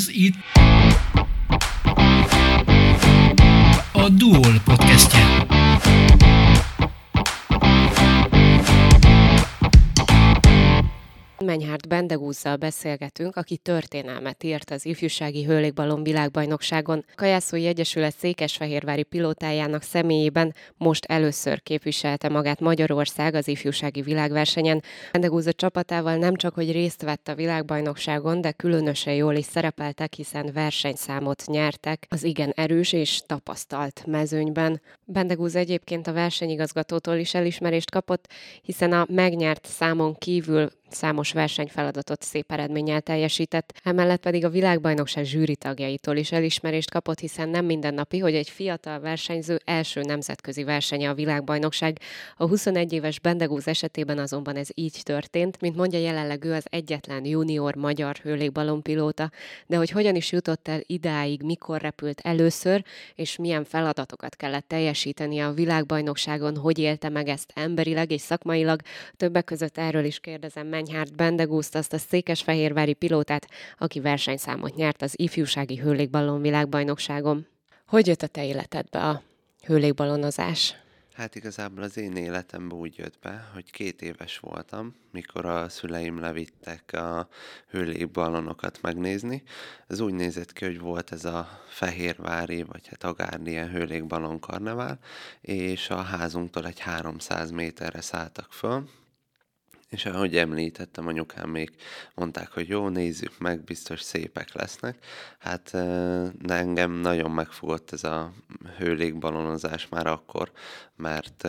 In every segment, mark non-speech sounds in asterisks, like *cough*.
Ez itt a Duol podcastje. Menyhárt Bendegúzzal beszélgetünk, aki történelmet írt az ifjúsági hőlégballon világbajnokságon. Kajászói Egyesület Székesfehérvári pilótájának személyében most először képviselte magát Magyarország az ifjúsági világversenyen. Bendegúza csapatával nem csak, hogy részt vett a világbajnokságon, de különösen jól is szerepeltek, hiszen versenyszámot nyertek az igen erős és tapasztalt mezőnyben. Bendegúza egyébként a versenyigazgatótól is elismerést kapott, hiszen a megnyert számon kívül számos versenyfeladatot szép eredménnyel teljesített, emellett pedig a világbajnokság zsűri tagjaitól is elismerést kapott, hiszen nem mindennapi, hogy egy fiatal versenyző első nemzetközi versenye a világbajnokság. A 21 éves Bendegúz esetében azonban ez így történt, mint mondja jelenleg ő az egyetlen junior magyar hőlégballonpilóta, de hogy hogyan is jutott el idáig, mikor repült először, és milyen feladatokat kellett teljesíteni a világbajnokságon, hogy élte meg ezt emberileg és szakmailag, többek között erről is kérdezem meg Menyhárt Bendegúzt, azt a székesfehérvári pilótát, aki versenyszámot nyert az ifjúsági hőlégballon világbajnokságon. Hogy jött a te életedbe a hőlégballonozás? Hát igazából az én életemben úgy jött be, hogy két éves voltam, mikor a szüleim levittek a hőlégbalonokat megnézni. Ez úgy nézett ki, hogy volt ez a Fehérvári, vagy hát Agárdi hőlégballon karnevál, és a házunktól egy 300 méterre szálltak föl, és ahogy említettem, anyukám még mondták, hogy jó, nézzük meg, biztos szépek lesznek. Hát de engem nagyon megfogott ez a hőlékbalonozás már akkor, mert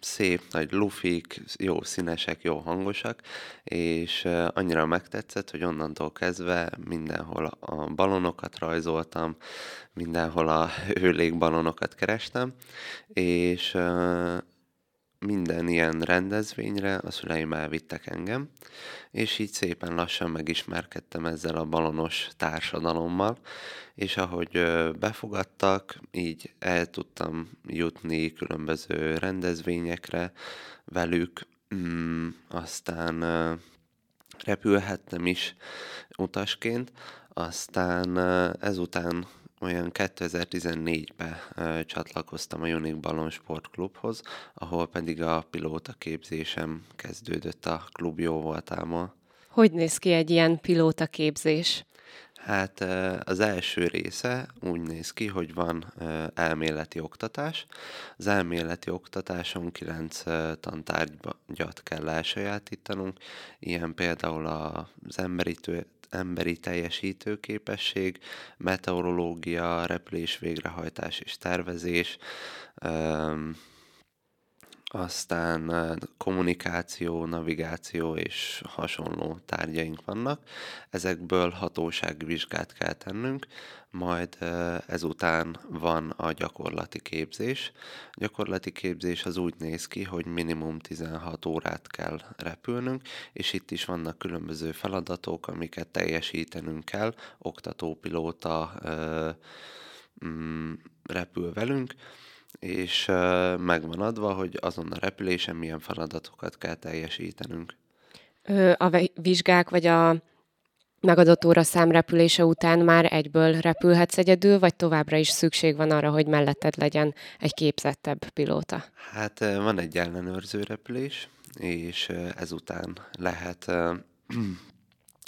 szép, nagy lufik, jó színesek, jó hangosak, és annyira megtetszett, hogy onnantól kezdve mindenhol a balonokat rajzoltam, mindenhol a hőlékbalonokat kerestem, és minden ilyen rendezvényre a szüleim elvittek engem, és így szépen lassan megismerkedtem ezzel a balonos társadalommal, és ahogy befogadtak, így el tudtam jutni különböző rendezvényekre velük, mm, aztán repülhettem is utasként, aztán ezután olyan 2014-ben csatlakoztam a Unique Ballon Sportklubhoz, ahol pedig a pilóta képzésem kezdődött a klub jó voltámmal. Hogy néz ki egy ilyen pilóta képzés? Hát az első része úgy néz ki, hogy van elméleti oktatás. Az elméleti oktatáson kilenc tantárgyat kell elsajátítanunk, ilyen például az emberi emberi teljesítőképesség, meteorológia, repülés végrehajtás és tervezés, aztán kommunikáció, navigáció és hasonló tárgyaink vannak. Ezekből hatóságvizsgát kell tennünk, majd ezután van a gyakorlati képzés. A gyakorlati képzés az úgy néz ki, hogy minimum 16 órát kell repülnünk, és itt is vannak különböző feladatok, amiket teljesítenünk kell. Oktatópilóta mm, repül velünk, és meg van adva, hogy azon a repülésen milyen feladatokat kell teljesítenünk. A vizsgák vagy a megadott óra számrepülése után már egyből repülhetsz egyedül, vagy továbbra is szükség van arra, hogy melletted legyen egy képzettebb pilóta? Hát van egy ellenőrző repülés, és ezután lehet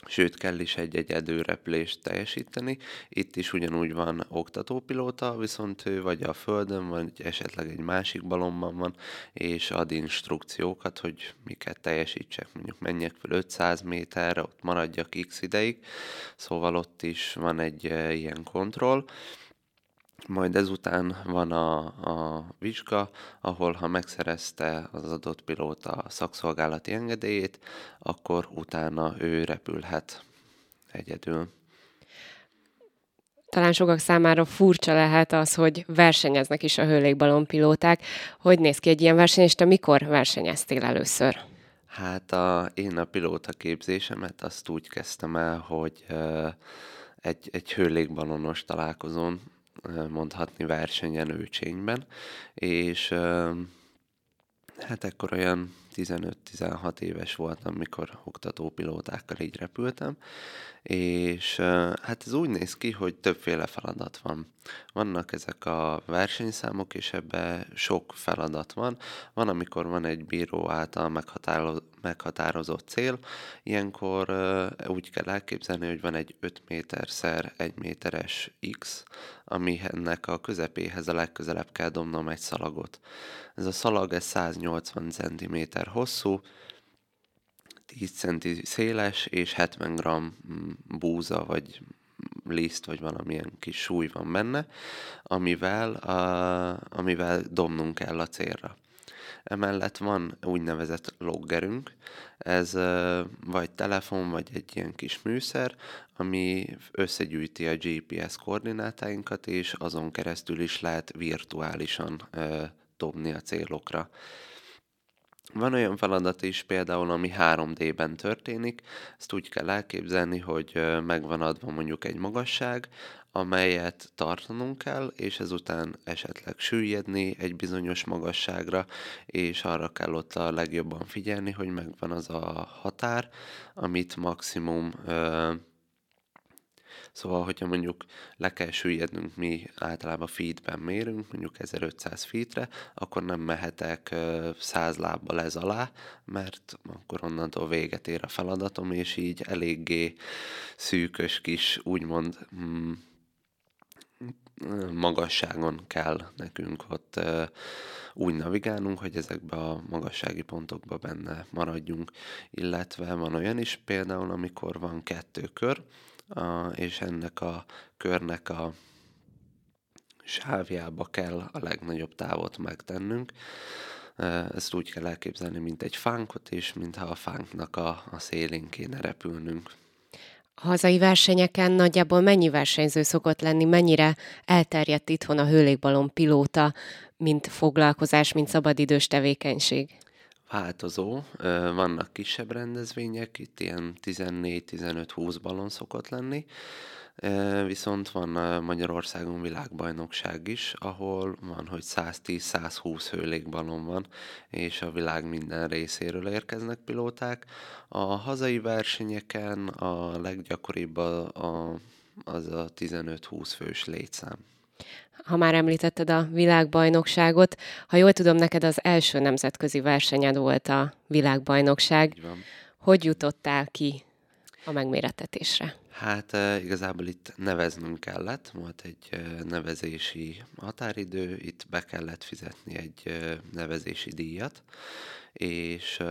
sőt kell is egy-egy edőreplést teljesíteni. Itt is ugyanúgy van oktatópilóta, viszont ő vagy a földön, vagy esetleg egy másik balomban van, és ad instrukciókat, hogy miket teljesítsek, mondjuk menjek fel 500 méterre, ott maradjak x ideig, szóval ott is van egy ilyen kontroll, majd ezután van a, a vizsga, ahol ha megszerezte az adott pilóta a szakszolgálati engedélyét, akkor utána ő repülhet egyedül. Talán sokak számára furcsa lehet az, hogy versenyeznek is a hőlékbalonpilóták. Hogy néz ki egy ilyen verseny, és te mikor versenyeztél először? Hát a, én a pilóta képzésemet azt úgy kezdtem el, hogy egy, egy hőlékbalonos találkozón mondhatni versenyen Őcsényben, és hát ekkor olyan 15-16 éves voltam, mikor oktatópilótákkal így repültem, és hát ez úgy néz ki, hogy többféle feladat van. Vannak ezek a versenyszámok, és ebbe sok feladat van. Van, amikor van egy bíró által meghatározott cél, ilyenkor úgy kell elképzelni, hogy van egy 5 méter szer 1 méteres X, ami ennek a közepéhez a legközelebb kell dobnom egy szalagot. Ez a szalag ez 180 cm hosszú, 10 centi széles és 70 g mm, búza vagy liszt, vagy valamilyen kis súly van benne, amivel, a, amivel dobnunk kell a célra. Emellett van úgynevezett loggerünk, ez vagy telefon, vagy egy ilyen kis műszer, ami összegyűjti a GPS koordinátáinkat, és azon keresztül is lehet virtuálisan dobni a célokra. Van olyan feladat is például, ami 3D-ben történik, ezt úgy kell elképzelni, hogy megvan adva mondjuk egy magasság, amelyet tartanunk kell, és ezután esetleg süllyedni egy bizonyos magasságra, és arra kell ott a legjobban figyelni, hogy megvan az a határ, amit maximum Szóval, hogyha mondjuk le kell süllyednünk, mi általában feedben mérünk, mondjuk 1500 feetre, akkor nem mehetek 100 lábbal ez alá, mert akkor onnantól véget ér a feladatom, és így eléggé szűkös kis, úgymond mm, magasságon kell nekünk ott úgy navigálnunk, hogy ezekbe a magassági pontokba benne maradjunk. Illetve van olyan is például, amikor van kettő kör, és ennek a körnek a sávjába kell a legnagyobb távot megtennünk. Ezt úgy kell elképzelni, mint egy fánkot, és mintha a fánknak a, a szélén kéne repülnünk. A hazai versenyeken nagyjából mennyi versenyző szokott lenni, mennyire elterjedt itthon a hőlékbalon pilóta, mint foglalkozás, mint szabadidős tevékenység? Változó. Vannak kisebb rendezvények, itt ilyen 14-15-20 balon szokott lenni, viszont van Magyarországon világbajnokság is, ahol van, hogy 110-120 hőlékbalon van, és a világ minden részéről érkeznek pilóták. A hazai versenyeken a leggyakoribb a, a, az a 15-20 fős létszám ha már említetted a világbajnokságot, ha jól tudom, neked az első nemzetközi versenyed volt a világbajnokság. Hogy jutottál ki a megméretetésre? Hát igazából itt neveznünk kellett, volt egy nevezési határidő, itt be kellett fizetni egy nevezési díjat, és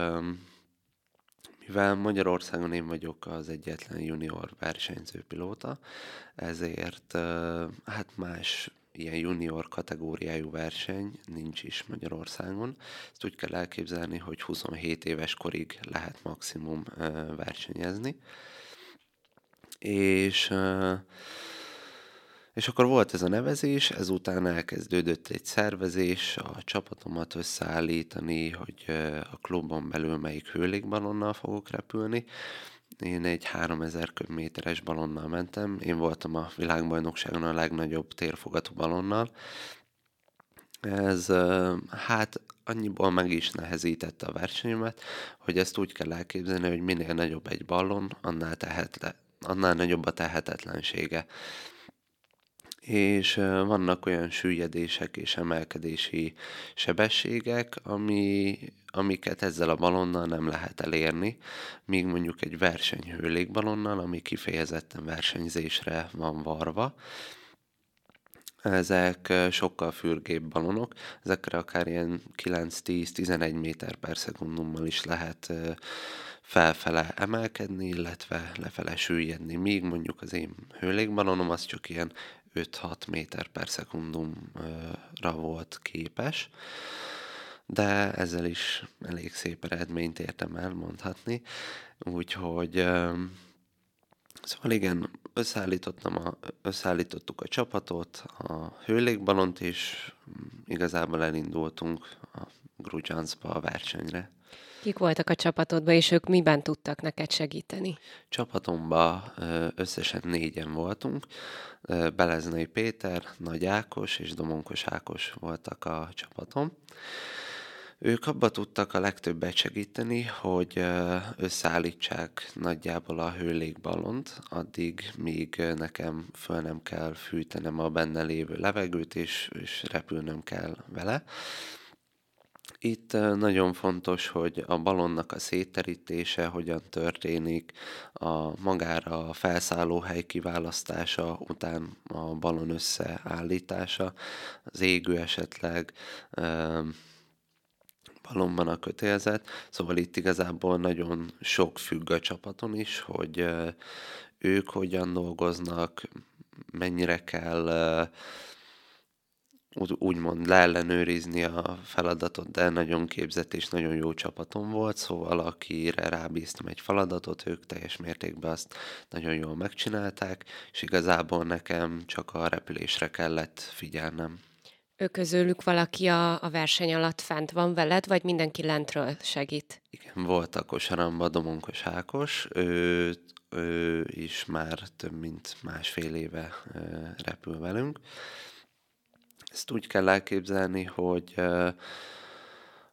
mivel Magyarországon én vagyok az egyetlen junior versenyző pilóta, ezért hát más ilyen junior kategóriájú verseny nincs is Magyarországon. Ezt úgy kell elképzelni, hogy 27 éves korig lehet maximum versenyezni. És és akkor volt ez a nevezés, ezután elkezdődött egy szervezés, a csapatomat összeállítani, hogy a klubon belül melyik hőlékbalonnal fogok repülni, én egy 3000 köbméteres balonnal mentem. Én voltam a világbajnokságon a legnagyobb térfogatú balonnal. Ez hát annyiból meg is nehezítette a versenyemet, hogy ezt úgy kell elképzelni, hogy minél nagyobb egy ballon, annál, tehetle, annál nagyobb a tehetetlensége és vannak olyan süllyedések és emelkedési sebességek, ami, amiket ezzel a balonnal nem lehet elérni, míg mondjuk egy versenyhőlékbalonnal, ami kifejezetten versenyzésre van varva, ezek sokkal fürgébb balonok, ezekre akár ilyen 9-10-11 méter per szekundummal is lehet felfele emelkedni, illetve lefele süllyedni, míg mondjuk az én hőlékbalonom az csak ilyen 5-6 méter per szekundumra volt képes, de ezzel is elég szép eredményt értem el mondhatni, úgyhogy szóval igen, összeállítottam a, összeállítottuk a csapatot, a hőlékbalont, és igazából elindultunk a Grudjanszba a versenyre. Kik voltak a csapatodban, és ők miben tudtak neked segíteni? Csapatomban összesen négyen voltunk. Beleznai Péter, Nagy Ákos és Domonkos Ákos voltak a csapatom. Ők abba tudtak a legtöbbet segíteni, hogy összeállítsák nagyjából a hőlégballont, addig, míg nekem föl nem kell fűtenem a benne lévő levegőt, és, és repülnöm kell vele. Itt nagyon fontos, hogy a balonnak a szétterítése hogyan történik, a magára a felszállóhely kiválasztása, után a balon összeállítása, az égő esetleg, balonban a kötélzet, szóval itt igazából nagyon sok függ a csapaton is, hogy ők hogyan dolgoznak, mennyire kell úgymond leellenőrizni a feladatot, de nagyon képzett és nagyon jó csapatom volt, szóval akire rábíztam egy feladatot, ők teljes mértékben azt nagyon jól megcsinálták, és igazából nekem csak a repülésre kellett figyelnem. Ő közülük valaki a, a verseny alatt fent van veled, vagy mindenki lentről segít? Igen, volt a kosaramba Domonkos Ákos, ő, ő is már több mint másfél éve repül velünk. Ezt úgy kell elképzelni, hogy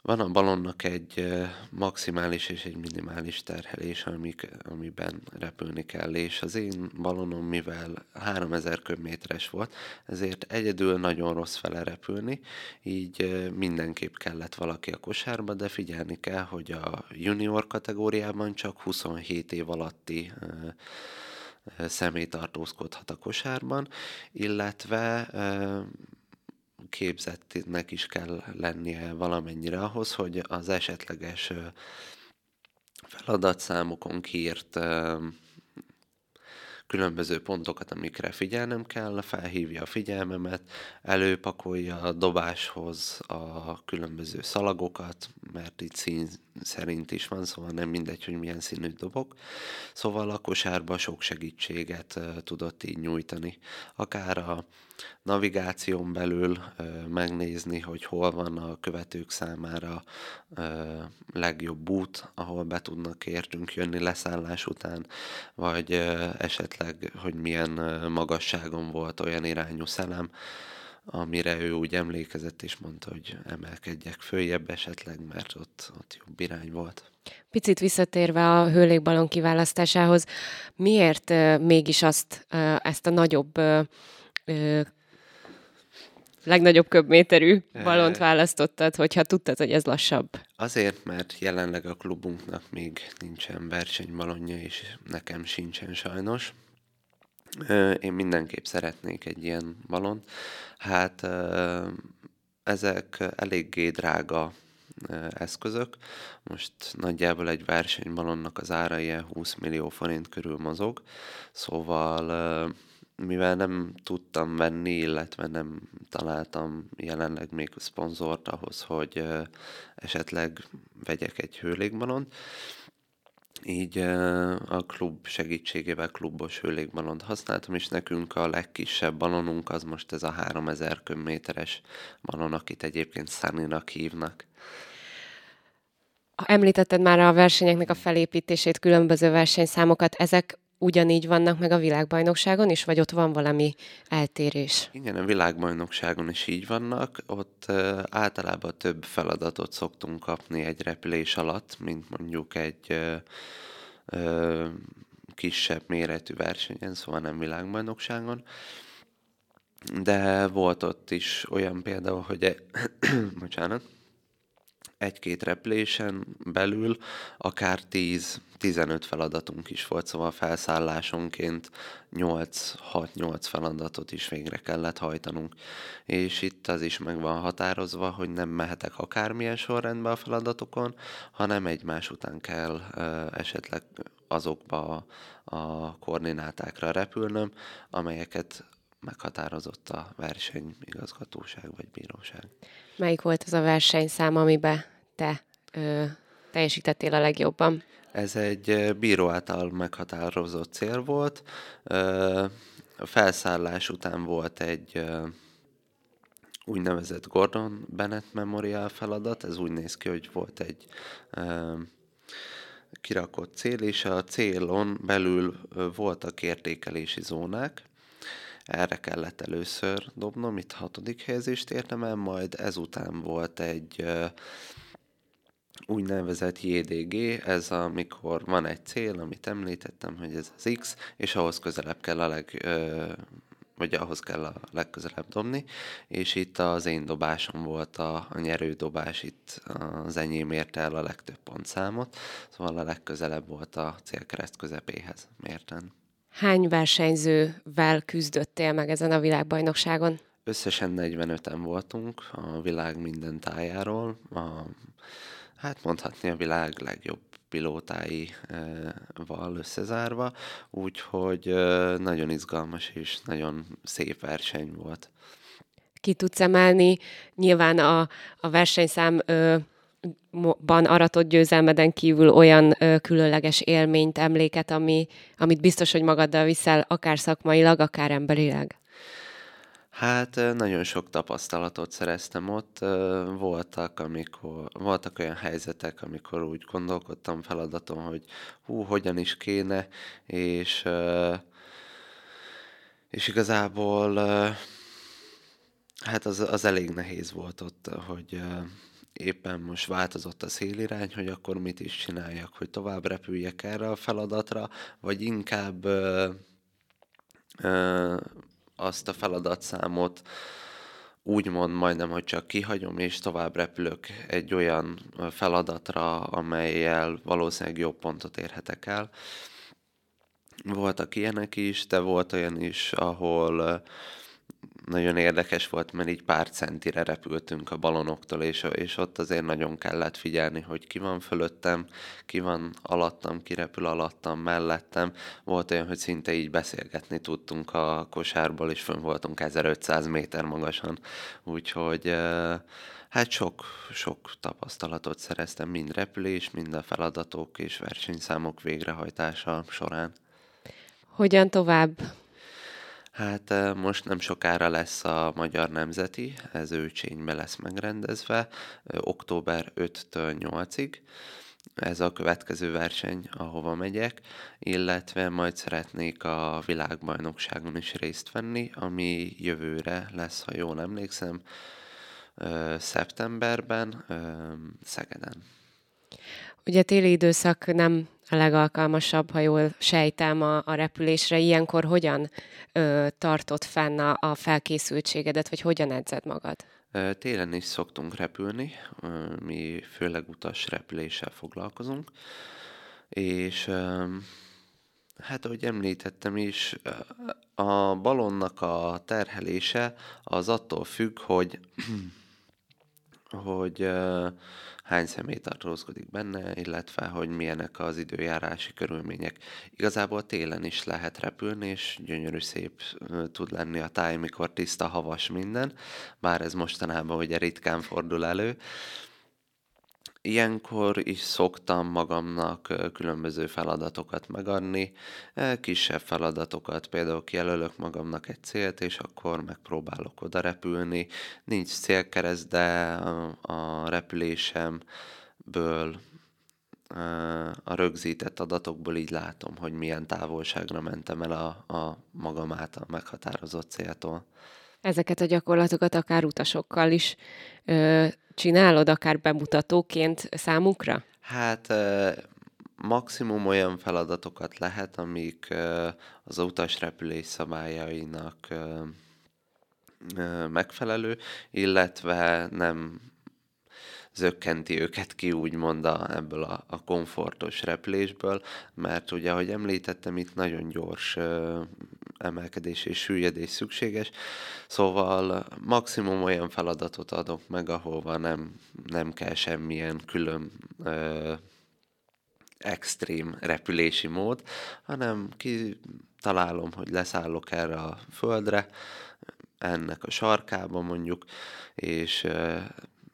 van a balonnak egy maximális és egy minimális terhelés, amik, amiben repülni kell, és az én balonom, mivel 3000 köbméteres volt, ezért egyedül nagyon rossz fele repülni, így mindenképp kellett valaki a kosárba, de figyelni kell, hogy a junior kategóriában csak 27 év alatti személy tartózkodhat a kosárban, illetve képzettnek is kell lennie valamennyire ahhoz, hogy az esetleges feladatszámokon kiírt különböző pontokat, amikre figyelnem kell, felhívja a figyelmemet, előpakolja a dobáshoz a különböző szalagokat, mert itt szín szerint is van, szóval nem mindegy, hogy milyen színű dobok. Szóval a kosárba sok segítséget tudott így nyújtani. Akár a navigáción belül megnézni, hogy hol van a követők számára legjobb út, ahol be tudnak értünk jönni leszállás után, vagy esetleg, hogy milyen magasságon volt olyan irányú szelem, amire ő úgy emlékezett, és mondta, hogy emelkedjek följebb esetleg, mert ott, ott jobb irány volt. Picit visszatérve a hőlékbalon kiválasztásához, miért mégis azt, ezt a nagyobb legnagyobb köbméterű balont választottad, hogyha tudtad, hogy ez lassabb? Azért, mert jelenleg a klubunknak még nincsen versenybalonja, és nekem sincsen sajnos. Én mindenképp szeretnék egy ilyen balon. Hát ezek eléggé drága eszközök. Most nagyjából egy versenybalonnak az ára ilyen 20 millió forint körül mozog, szóval mivel nem tudtam venni, illetve nem találtam jelenleg még szponzort ahhoz, hogy esetleg vegyek egy hőlégbalont, így a klub segítségével klubos hőlégbalont használtam, és nekünk a legkisebb balonunk az most ez a 3000 köbméteres balon, akit egyébként Sunny-nak hívnak. Említetted már a versenyeknek a felépítését, különböző versenyszámokat. Ezek ugyanígy vannak meg a világbajnokságon is, vagy ott van valami eltérés? Igen, a világbajnokságon is így vannak. Ott általában több feladatot szoktunk kapni egy repülés alatt, mint mondjuk egy kisebb méretű versenyen, szóval nem világbajnokságon. De volt ott is olyan például, hogy egy, *clears throat* bocsánat, egy-két replésen belül akár 10-15 feladatunk is volt, szóval felszállásonként 8-6-8 feladatot is végre kellett hajtanunk. És itt az is meg van határozva, hogy nem mehetek akármilyen sorrendben a feladatokon, hanem egymás után kell esetleg azokba a koordinátákra repülnöm, amelyeket meghatározott a versenyigazgatóság vagy bíróság. Melyik volt az a versenyszám, amiben te ö, teljesítettél a legjobban? Ez egy bíró által meghatározott cél volt. A felszállás után volt egy úgynevezett Gordon Bennett Memorial feladat. Ez úgy néz ki, hogy volt egy kirakott cél, és a célon belül voltak értékelési zónák, erre kellett először dobnom, itt hatodik helyezést értem el, majd ezután volt egy úgynevezett JDG, ez amikor van egy cél, amit említettem, hogy ez az X, és ahhoz közelebb kell a leg, vagy ahhoz kell a legközelebb dobni, és itt az én dobásom volt a, a nyerő dobás, itt az enyém érte el a legtöbb pontszámot, szóval a legközelebb volt a célkereszt közepéhez mérten. Hány versenyzővel küzdöttél meg ezen a világbajnokságon? Összesen 45-en voltunk a világ minden tájáról. A, hát mondhatni a világ legjobb pilótáival összezárva, úgyhogy nagyon izgalmas és nagyon szép verseny volt. Ki tudsz emelni nyilván a, a versenyszám ö, ban aratott győzelmeden kívül olyan ö, különleges élményt, emléket, ami, amit biztos, hogy magaddal viszel, akár szakmailag, akár emberileg? Hát nagyon sok tapasztalatot szereztem ott. Voltak, amikor, voltak olyan helyzetek, amikor úgy gondolkodtam feladaton, hogy hú, hogyan is kéne, és, és igazából hát az, az elég nehéz volt ott, hogy éppen most változott a szélirány, hogy akkor mit is csináljak, hogy tovább repüljek erre a feladatra, vagy inkább azt a feladatszámot úgymond majdnem, hogy csak kihagyom, és tovább repülök egy olyan feladatra, amelyel valószínűleg jobb pontot érhetek el. Voltak ilyenek is, de volt olyan is, ahol nagyon érdekes volt, mert így pár centire repültünk a balonoktól, és, és ott azért nagyon kellett figyelni, hogy ki van fölöttem, ki van alattam, ki repül alattam, mellettem. Volt olyan, hogy szinte így beszélgetni tudtunk a kosárból, és fönn voltunk 1500 méter magasan. Úgyhogy hát sok, sok tapasztalatot szereztem mind repülés, mind a feladatok és versenyszámok végrehajtása során. Hogyan tovább? Hát most nem sokára lesz a Magyar Nemzeti, ez őcsénybe lesz megrendezve, október 5-től 8-ig. Ez a következő verseny, ahova megyek, illetve majd szeretnék a világbajnokságon is részt venni, ami jövőre lesz, ha jól emlékszem, szeptemberben, Szegeden. Ugye téli időszak nem a legalkalmasabb, ha jól sejtem a, a repülésre. Ilyenkor hogyan ö, tartott fenn a, a felkészültségedet, vagy hogyan edzed magad? Télen is szoktunk repülni, mi főleg utas repüléssel foglalkozunk, és hát ahogy említettem is, a balonnak a terhelése az attól függ, hogy *clears throat* hogy hány személy tartózkodik benne, illetve hogy milyenek az időjárási körülmények. Igazából télen is lehet repülni, és gyönyörű szép tud lenni a táj, mikor tiszta, havas minden, bár ez mostanában ugye ritkán fordul elő. Ilyenkor is szoktam magamnak különböző feladatokat megadni, kisebb feladatokat, például kijelölök magamnak egy célt, és akkor megpróbálok oda repülni. Nincs célkereszt, de a repülésemből a rögzített adatokból így látom, hogy milyen távolságra mentem el a, a magam által meghatározott céltól. Ezeket a gyakorlatokat akár utasokkal is ö, csinálod, akár bemutatóként számukra? Hát maximum olyan feladatokat lehet, amik az utasrepülés szabályainak megfelelő, illetve nem zökkenti őket ki úgymond a, ebből a, a komfortos repülésből, mert ugye, ahogy említettem, itt nagyon gyors emelkedés és süllyedés szükséges, szóval maximum olyan feladatot adok meg, ahova nem, nem kell semmilyen külön ö, extrém repülési mód, hanem kitalálom, hogy leszállok erre a földre, ennek a sarkába mondjuk, és ö,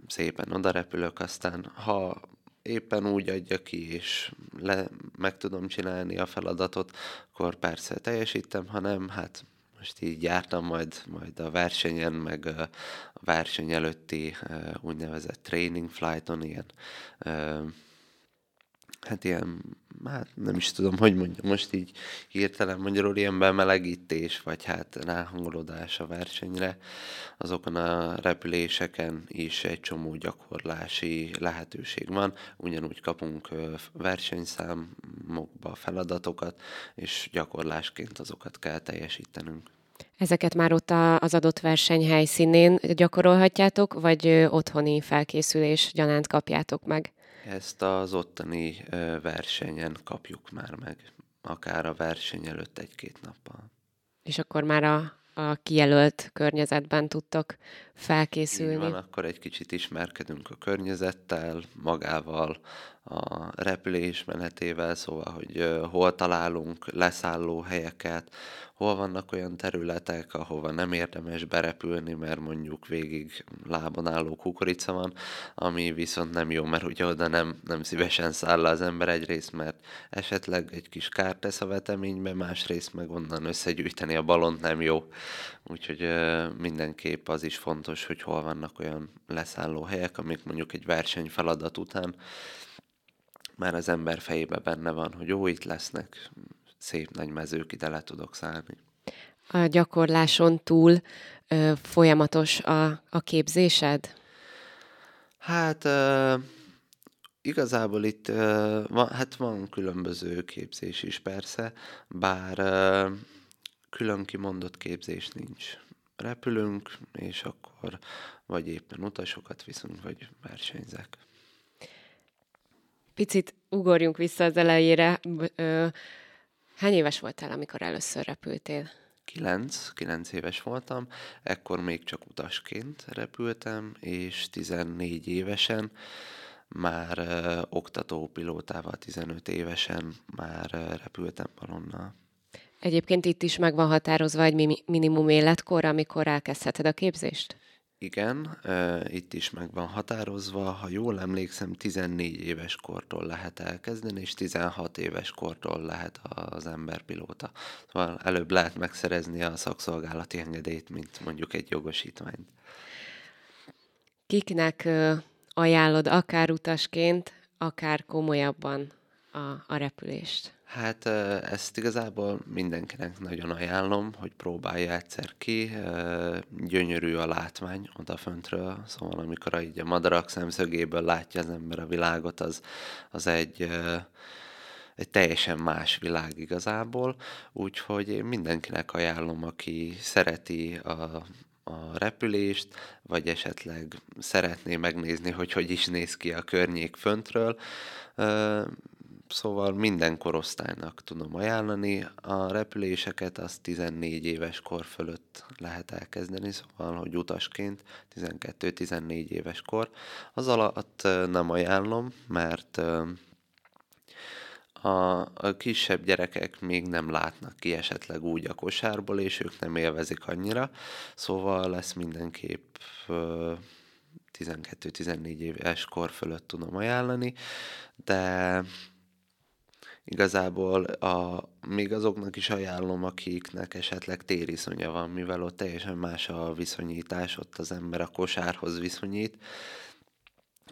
szépen oda repülök, aztán ha éppen úgy adja ki, és le, meg tudom csinálni a feladatot, akkor persze teljesítem, ha nem, hát most így jártam majd, majd a versenyen, meg a verseny előtti úgynevezett training flighton, ilyen hát ilyen, hát nem is tudom, hogy mondjam, most így hirtelen magyarul ilyen bemelegítés, vagy hát ráhangolódás a versenyre, azokon a repüléseken is egy csomó gyakorlási lehetőség van, ugyanúgy kapunk versenyszámokba feladatokat, és gyakorlásként azokat kell teljesítenünk. Ezeket már ott az adott verseny helyszínén gyakorolhatjátok, vagy otthoni felkészülés gyanánt kapjátok meg? Ezt az ottani versenyen kapjuk már meg, akár a verseny előtt egy-két nappal. És akkor már a, a kijelölt környezetben tudtok felkészülni. Így van, akkor egy kicsit ismerkedünk a környezettel, magával, a repülés menetével, szóval, hogy hol találunk leszálló helyeket, hol vannak olyan területek, ahova nem érdemes berepülni, mert mondjuk végig lábon álló kukorica van, ami viszont nem jó, mert ugye oda nem, nem szívesen száll le az ember egyrészt, mert esetleg egy kis kárt tesz a veteménybe, másrészt meg onnan összegyűjteni a balont nem jó. Úgyhogy mindenképp az is fontos, hogy hol vannak olyan leszálló helyek, amik mondjuk egy verseny feladat után már az ember fejébe benne van, hogy jó, itt lesznek szép nagy mezők, ide le tudok szállni. A gyakorláson túl ö, folyamatos a, a képzésed? Hát ö, igazából itt ö, van, hát van különböző képzés is persze, bár ö, külön kimondott képzés nincs. Repülünk, és akkor vagy éppen utasokat viszünk, vagy versenyzek. Picit ugorjunk vissza az elejére. Hány éves voltál, amikor először repültél? Kilenc, kilenc éves voltam, ekkor még csak utasként repültem, és 14 évesen már uh, oktatópilótával 15 évesen már uh, repültem balonnal. Egyébként itt is meg van határozva egy minimum életkor, amikor elkezdheted a képzést? Igen, itt is meg van határozva, ha jól emlékszem, 14 éves kortól lehet elkezdeni, és 16 éves kortól lehet az emberpilóta. Szóval előbb lehet megszerezni a szakszolgálati engedélyt, mint mondjuk egy jogosítványt. Kiknek ajánlod akár utasként, akár komolyabban a, a repülést? Hát ezt igazából mindenkinek nagyon ajánlom, hogy próbálja egyszer ki. Gyönyörű a látvány odaföntről, szóval amikor így a madarak szemszögéből látja az ember a világot, az, az egy, egy teljesen más világ igazából, úgyhogy én mindenkinek ajánlom, aki szereti a, a repülést, vagy esetleg szeretné megnézni, hogy hogy is néz ki a környék föntről, szóval minden korosztálynak tudom ajánlani. A repüléseket az 14 éves kor fölött lehet elkezdeni, szóval, hogy utasként 12-14 éves kor. Az alatt nem ajánlom, mert a, kisebb gyerekek még nem látnak ki esetleg úgy a kosárból, és ők nem élvezik annyira, szóval lesz mindenképp 12-14 éves kor fölött tudom ajánlani, de igazából a, még azoknak is ajánlom, akiknek esetleg tériszonya van, mivel ott teljesen más a viszonyítás, ott az ember a kosárhoz viszonyít,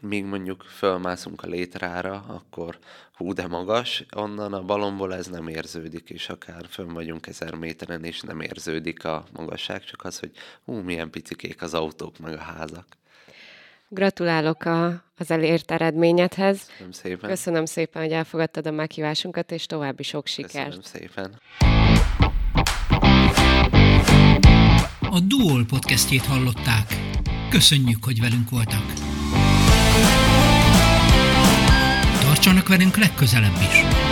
míg mondjuk fölmászunk a létrára, akkor hú de magas, onnan a balomból ez nem érződik, és akár fönn vagyunk ezer méteren, és nem érződik a magasság, csak az, hogy hú, milyen picikék az autók, meg a házak. Gratulálok a, az elért eredményedhez. Köszönöm szépen. Köszönöm szépen, hogy elfogadtad a meghívásunkat, és további sok sikert. Köszönöm szépen. A Duol podcastjét hallották. Köszönjük, hogy velünk voltak. Tartsanak velünk legközelebb is!